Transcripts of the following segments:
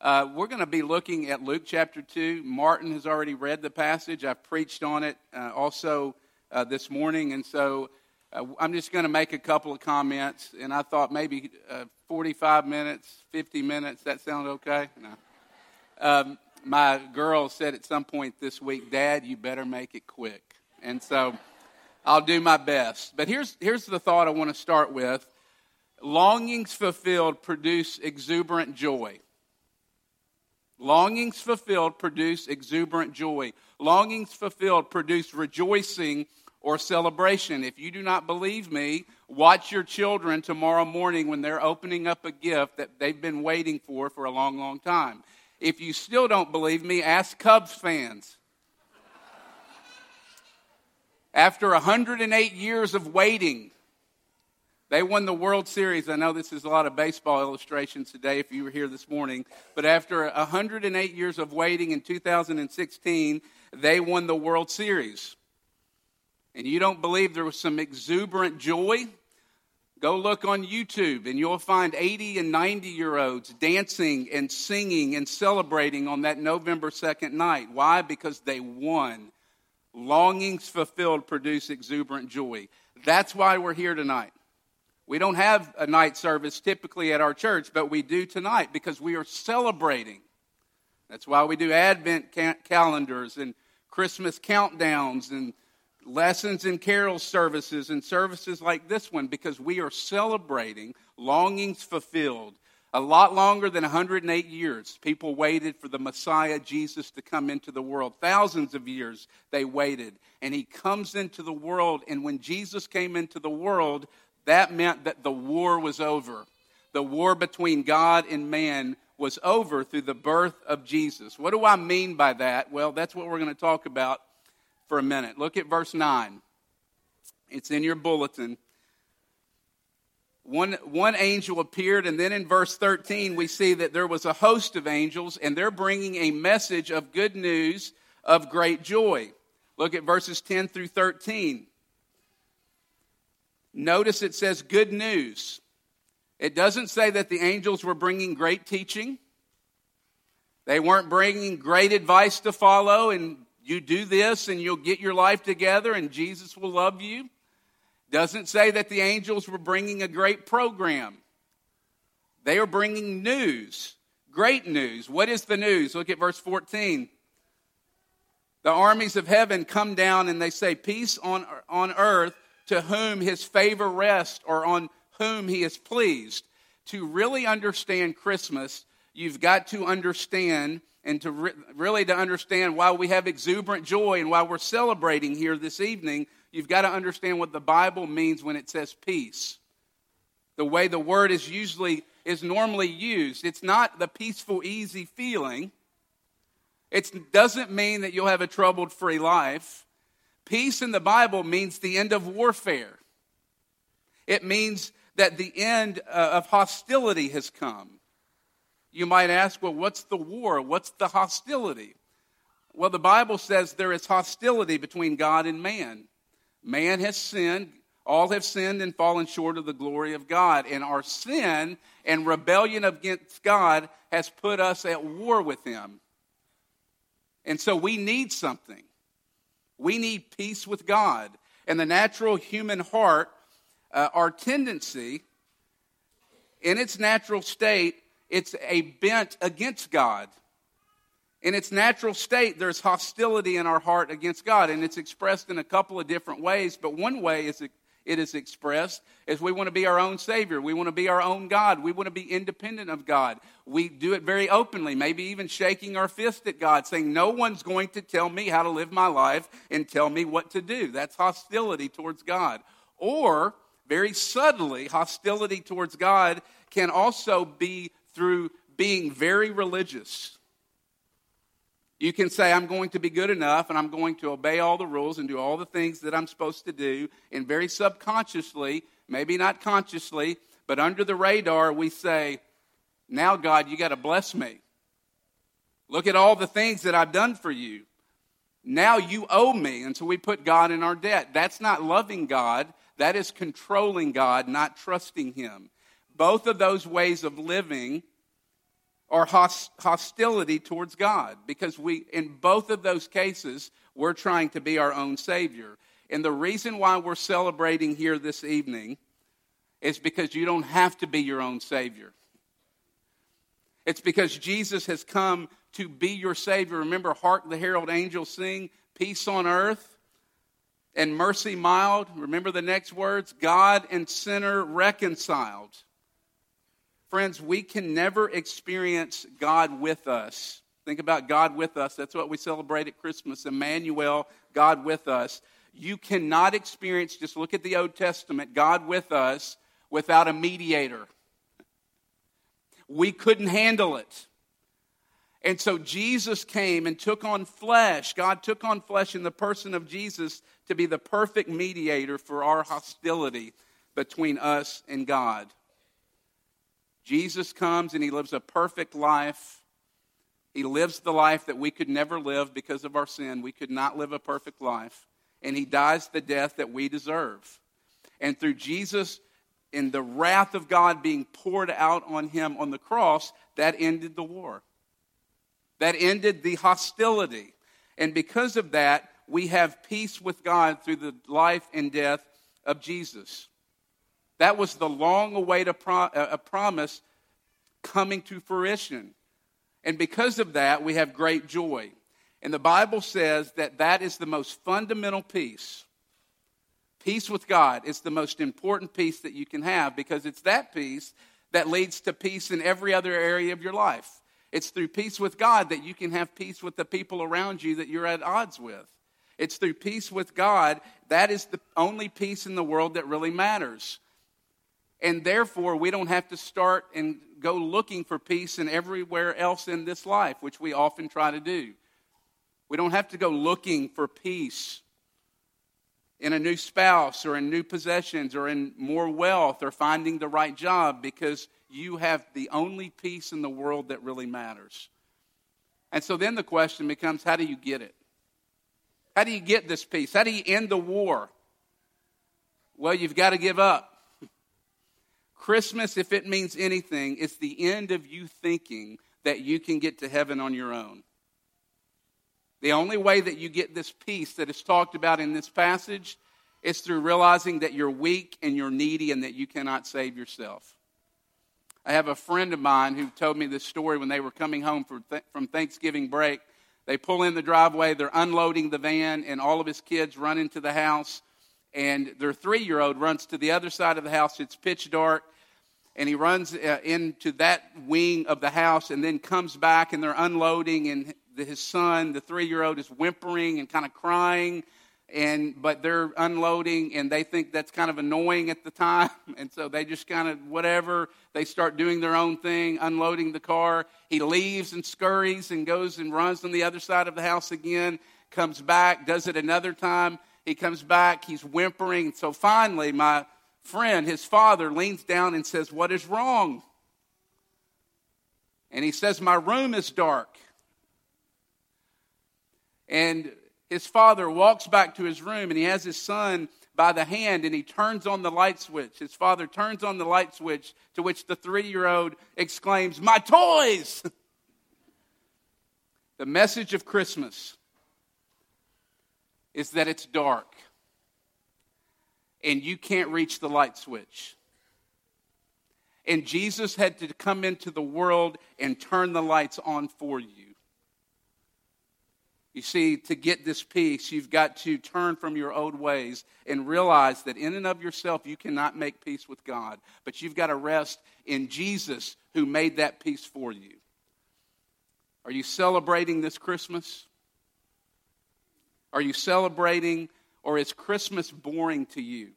Uh, we're going to be looking at Luke chapter 2. Martin has already read the passage. I've preached on it uh, also uh, this morning. And so uh, I'm just going to make a couple of comments. And I thought maybe uh, 45 minutes, 50 minutes. That sound okay? No. Um, my girl said at some point this week, Dad, you better make it quick. And so I'll do my best. But here's, here's the thought I want to start with longings fulfilled produce exuberant joy. Longings fulfilled produce exuberant joy. Longings fulfilled produce rejoicing or celebration. If you do not believe me, watch your children tomorrow morning when they're opening up a gift that they've been waiting for for a long, long time. If you still don't believe me, ask Cubs fans. After 108 years of waiting, they won the World Series. I know this is a lot of baseball illustrations today if you were here this morning, but after 108 years of waiting in 2016, they won the World Series. And you don't believe there was some exuberant joy? Go look on YouTube and you'll find 80 and 90 year olds dancing and singing and celebrating on that November 2nd night. Why? Because they won. Longings fulfilled produce exuberant joy. That's why we're here tonight. We don't have a night service typically at our church, but we do tonight because we are celebrating. That's why we do Advent ca- calendars and Christmas countdowns and lessons and carol services and services like this one because we are celebrating longings fulfilled. A lot longer than 108 years, people waited for the Messiah, Jesus, to come into the world. Thousands of years they waited. And he comes into the world. And when Jesus came into the world, that meant that the war was over. The war between God and man was over through the birth of Jesus. What do I mean by that? Well, that's what we're going to talk about for a minute. Look at verse 9. It's in your bulletin. One, one angel appeared, and then in verse 13, we see that there was a host of angels, and they're bringing a message of good news of great joy. Look at verses 10 through 13. Notice it says good news. It doesn't say that the angels were bringing great teaching. They weren't bringing great advice to follow and you do this and you'll get your life together and Jesus will love you. Doesn't say that the angels were bringing a great program. They are bringing news, great news. What is the news? Look at verse 14. The armies of heaven come down and they say, Peace on, on earth to whom his favor rests or on whom he is pleased. To really understand Christmas, you've got to understand and to re- really to understand why we have exuberant joy and why we're celebrating here this evening, you've got to understand what the Bible means when it says peace. The way the word is usually is normally used. It's not the peaceful, easy feeling. It doesn't mean that you'll have a troubled free life. Peace in the Bible means the end of warfare. It means that the end uh, of hostility has come. You might ask, well, what's the war? What's the hostility? Well, the Bible says there is hostility between God and man. Man has sinned, all have sinned and fallen short of the glory of God. And our sin and rebellion against God has put us at war with Him. And so we need something. We need peace with God. And the natural human heart, uh, our tendency in its natural state it's a bent against God. In its natural state, there's hostility in our heart against God, and it's expressed in a couple of different ways. But one way is it is expressed is we want to be our own Savior. We want to be our own God. We want to be independent of God. We do it very openly, maybe even shaking our fist at God, saying, No one's going to tell me how to live my life and tell me what to do. That's hostility towards God. Or, very subtly, hostility towards God can also be through being very religious. You can say, I'm going to be good enough and I'm going to obey all the rules and do all the things that I'm supposed to do. And very subconsciously, maybe not consciously, but under the radar, we say, Now, God, you got to bless me. Look at all the things that I've done for you. Now you owe me. And so we put God in our debt. That's not loving God, that is controlling God, not trusting Him. Both of those ways of living or hostility towards God because we in both of those cases we're trying to be our own savior. And the reason why we're celebrating here this evening is because you don't have to be your own savior. It's because Jesus has come to be your savior. Remember hark the herald angels sing peace on earth and mercy mild. Remember the next words God and sinner reconciled. Friends, we can never experience God with us. Think about God with us. That's what we celebrate at Christmas Emmanuel, God with us. You cannot experience, just look at the Old Testament, God with us without a mediator. We couldn't handle it. And so Jesus came and took on flesh. God took on flesh in the person of Jesus to be the perfect mediator for our hostility between us and God. Jesus comes and he lives a perfect life. He lives the life that we could never live because of our sin. We could not live a perfect life. And he dies the death that we deserve. And through Jesus and the wrath of God being poured out on him on the cross, that ended the war. That ended the hostility. And because of that, we have peace with God through the life and death of Jesus. That was the long awaited pro- uh, promise coming to fruition. And because of that, we have great joy. And the Bible says that that is the most fundamental peace. Peace with God is the most important peace that you can have because it's that peace that leads to peace in every other area of your life. It's through peace with God that you can have peace with the people around you that you're at odds with. It's through peace with God that is the only peace in the world that really matters. And therefore, we don't have to start and go looking for peace in everywhere else in this life, which we often try to do. We don't have to go looking for peace in a new spouse or in new possessions or in more wealth or finding the right job because you have the only peace in the world that really matters. And so then the question becomes how do you get it? How do you get this peace? How do you end the war? Well, you've got to give up. Christmas, if it means anything, it's the end of you thinking that you can get to heaven on your own. The only way that you get this peace that is talked about in this passage is through realizing that you're weak and you're needy and that you cannot save yourself. I have a friend of mine who told me this story when they were coming home from Thanksgiving break. They pull in the driveway, they're unloading the van, and all of his kids run into the house and their three year old runs to the other side of the house. It's pitch dark, and he runs uh, into that wing of the house and then comes back, and they're unloading, and his son, the three year old, is whimpering and kind of crying. And but they're unloading, and they think that's kind of annoying at the time, and so they just kind of whatever. They start doing their own thing, unloading the car. He leaves and scurries and goes and runs on the other side of the house again. Comes back, does it another time he comes back, he's whimpering. So finally, my friend, his father, leans down and says, What is wrong? And he says, My room is dark. And his father walks back to his room and he has his son by the hand and he turns on the light switch. His father turns on the light switch, to which the three year old exclaims, My toys! the message of Christmas is that it's dark and you can't reach the light switch. And Jesus had to come into the world and turn the lights on for you. You see, to get this peace, you've got to turn from your old ways and realize that in and of yourself, you cannot make peace with God. But you've got to rest in Jesus who made that peace for you. Are you celebrating this Christmas? Are you celebrating, or is Christmas boring to you?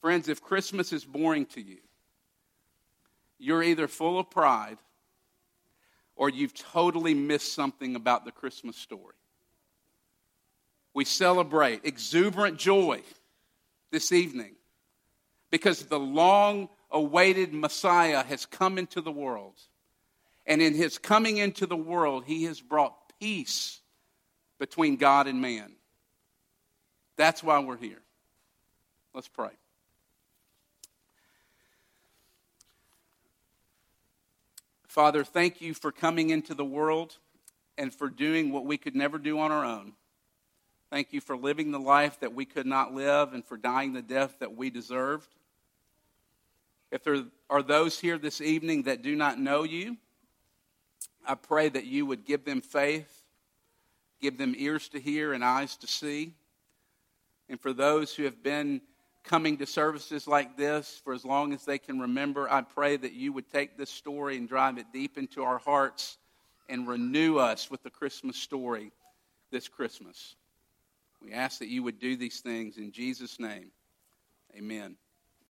Friends, if Christmas is boring to you, you're either full of pride or you've totally missed something about the Christmas story. We celebrate exuberant joy this evening because the long awaited Messiah has come into the world. And in his coming into the world, he has brought peace between God and man. That's why we're here. Let's pray. Father, thank you for coming into the world and for doing what we could never do on our own. Thank you for living the life that we could not live and for dying the death that we deserved. If there are those here this evening that do not know you, I pray that you would give them faith, give them ears to hear and eyes to see. And for those who have been coming to services like this for as long as they can remember, I pray that you would take this story and drive it deep into our hearts and renew us with the Christmas story this Christmas. We ask that you would do these things in Jesus' name. Amen.